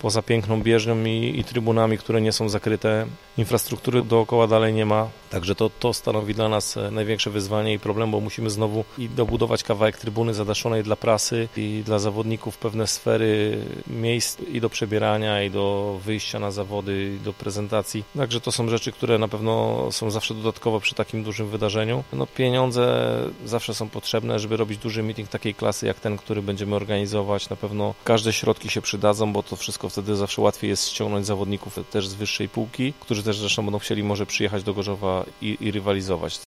poza piękną bieżnią i, i trybunami, które nie są zakryte, infrastruktury dookoła dalej nie ma. Także to, to stanowi dla nas e, największe wyzwanie i problem, bo musimy znowu i dobudować kawałek trybuny zadaszonej dla prasy i dla zawodników pewne sfery miejsc i do przebierania, i do wyjścia na zawody, i do prezentacji. Także to są rzeczy, które na pewno są zawsze dodatkowo przy takim dużym wydarzeniu. No, pieniądze zawsze są potrzebne, żeby robić duży meeting takiej klasy jak ten, który będziemy organizować. Na pewno każde środki się przydadzą, bo to wszystko wtedy zawsze łatwiej jest ściągnąć zawodników też z wyższej półki, którzy też zresztą będą chcieli może przyjechać do Gorzowa i, i rywalizować.